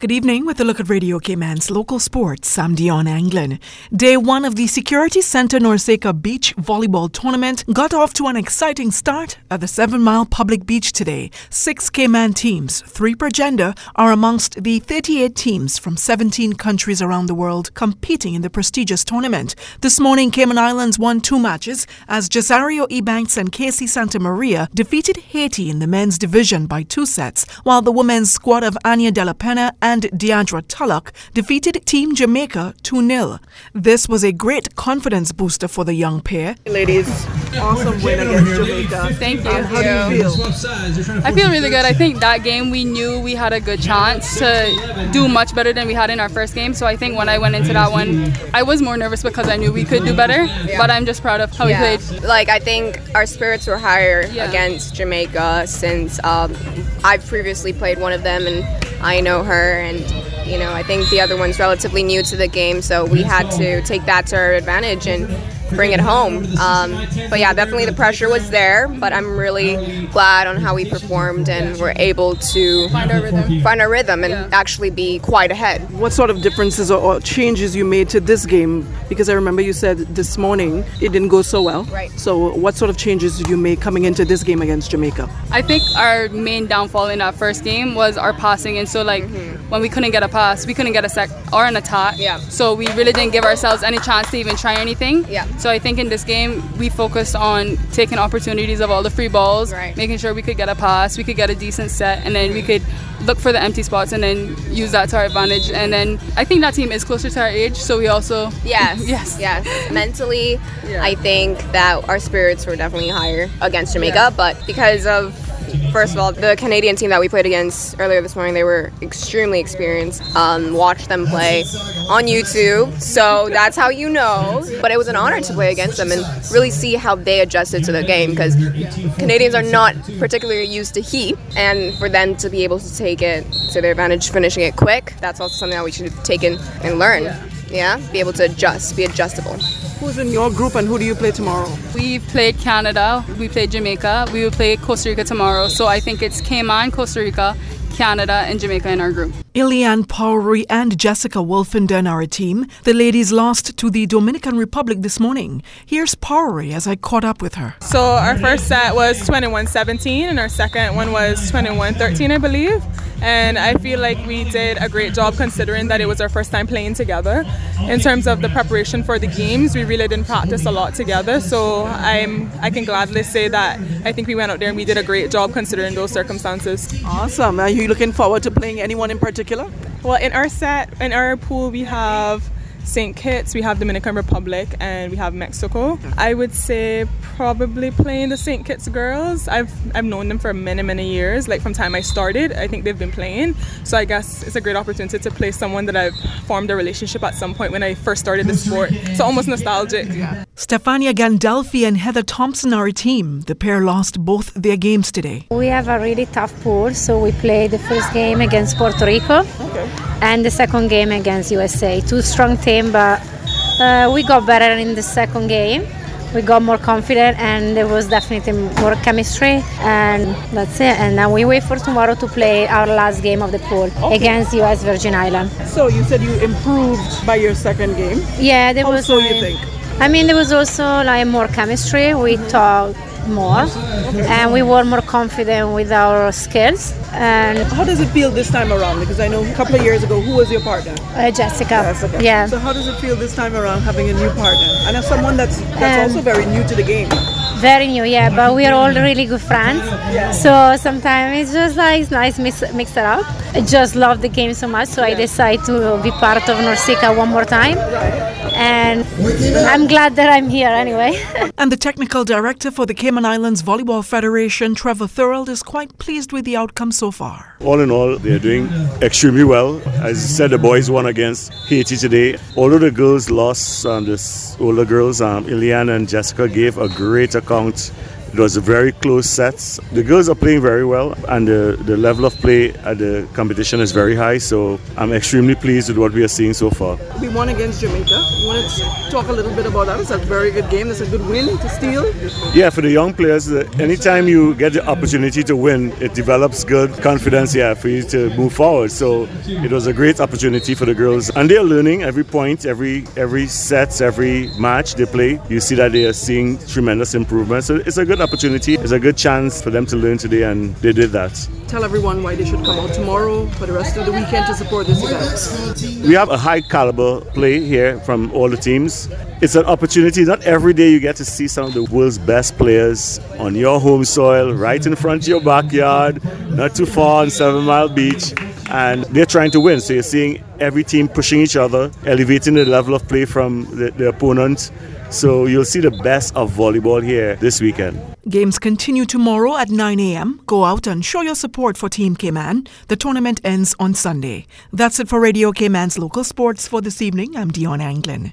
Good evening with a look at Radio Cayman's local sports. I'm Dion Anglin. Day one of the Security Center NORCECA Beach Volleyball Tournament got off to an exciting start at the Seven Mile Public Beach today. Six Cayman teams, three per gender, are amongst the 38 teams from 17 countries around the world competing in the prestigious tournament. This morning, Cayman Islands won two matches as Jasario Ebanks and Casey Santa Maria defeated Haiti in the men's division by two sets, while the women's squad of Anya De La Pena and Deandra Tullock defeated Team Jamaica 2 0. This was a great confidence booster for the young pair. Ladies, awesome win against Jamaica. Thank you. Um, how do you feel? I feel really good. I think that game we knew we had a good chance to do much better than we had in our first game. So I think when I went into that one, I was more nervous because I knew we could do better. But I'm just proud of how Yeah. we played. Like I think our spirits were higher Yeah. against Jamaica since um, I've previously played one of them and I know her and you know I think the other one's relatively new to the game so we had to take that to our advantage and bring it home. Um, but yeah, definitely the pressure was there, but I'm really glad on how we performed and were able to Find our rhythm. find our rhythm and Yeah. actually be quite ahead. What sort of differences or, or changes you made to this game? Because I remember you said this morning it didn't go so well. Right. So what sort of changes did you make coming into this game against Jamaica? I think our main downfall in that first game was our passing. And so, like, when we couldn't get a pass, we couldn't get a sec or an attack. Yeah. So we really didn't give ourselves any chance to even try anything. Yeah. So I think in this game, we focused on taking opportunities of all the free balls, Right. making sure we could get a pass, we could get a decent set, and then we could look for the empty spots and then use that to our advantage. And then I think that team is closer to our age, so we also Yes. yes Yes. Mentally, Yeah. I think that our spirits were definitely higher against Jamaica, Yeah. but because of First of all, the Canadian team that we played against earlier this morning, they were extremely experienced. Um, watched them play on YouTube, so that's how you know. But it was an honor to play against them and really see how they adjusted to the game because Canadians are not particularly used to heat, and for them to be able to take it to their advantage, finishing it quick, that's also something that we should take in and learn. Yeah, be able to adjust, be adjustable. Who's in your group and who do you play tomorrow? We played Canada, we played Jamaica, we will play Costa Rica tomorrow. So I think it's Cayman, Costa Rica, Canada, and Jamaica in our group. Ilian Powery and Jessica Wolfenden are a team. The ladies lost to the Dominican Republic this morning. Here's Powery as I caught up with her. So our first set was 21-17 and our second one was 21-13, I believe. And I feel like we did a great job considering that it was our first time playing together. In terms of the preparation for the games, we really didn't practice a lot together. So I'm I can gladly say that I think we went out there and we did a great job considering those circumstances. Awesome. Are you looking forward to playing anyone in particular? Well, in our set, in our pool, we have St. Kitts, we have Dominican Republic, and we have Mexico. I would say probably playing the St. Kitts girls. I've I've known them for many many years, like from time I started. I think they've been playing, so I guess it's a great opportunity to play someone that I've formed a relationship at some point when I first started the sport. So almost nostalgic. Yeah. Stefania Gandolfi and Heather Thompson are a team. The pair lost both their games today. We have a really tough pool, so we played the first game against Puerto Rico and the second game against USA. Two strong teams, but uh, we got better in the second game. We got more confident, and there was definitely more chemistry, and that's it. And now we wait for tomorrow to play our last game of the pool against US Virgin Island. So you said you improved by your second game. Yeah, there How was. so you think? I mean, there was also like more chemistry. We talked more, and we were more confident with our skills. And How does it feel this time around? Because I know a couple of years ago, who was your partner? uh, Jessica, Jessica. yeah, So how does it feel this time around having a new partner and as someone that's that's Um, also very new to the game? Very new, yeah. But we are all really good friends, so sometimes it's just like it's nice mix mix it up. I just love the game so much, so I decided to be part of NORCECA one more time, and I'm glad that I'm here anyway. And the technical director for the Cayman Islands Volleyball Federation, Trevor Thurald, is quite pleased with the outcome so far. All in all, they're doing extremely well. As you said, the boys won against Haiti today. Although the girls lost, um, the older girls, um, Iliana and Jessica, gave a great account It was a very close sets. The girls are playing very well, and the, the level of play at the competition is very high. So I'm extremely pleased with what we are seeing so far. We won against Jamaica. You want to talk a little bit about that? It's a very good game. It's a good win to steal. Yeah, for the young players, uh, anytime you get the opportunity to win, it develops good confidence. Yeah, for you to move forward. So it was a great opportunity for the girls, and they're learning every point, every every sets, every match they play. You see that they are seeing tremendous improvement. So it's a good opportunity. It's a good chance for them to learn today, and they did that. Tell everyone why they should come out tomorrow for the rest of the weekend to support this event. We have a high caliber play here from all the teams. It's an opportunity. Not every day you get to see some of the world's best players on your home soil, right in front of your backyard, not too far on Seven Mile Beach and they're trying to win. So you're seeing every team pushing each other, elevating the level of play from the, the opponent. So you'll see the best of volleyball here this weekend. Games continue tomorrow at 9 a.m. Go out and show your support for Team Cayman. The tournament ends on Sunday. That's it for Radio Cayman's local sports for this evening. I'm Dion Anglin.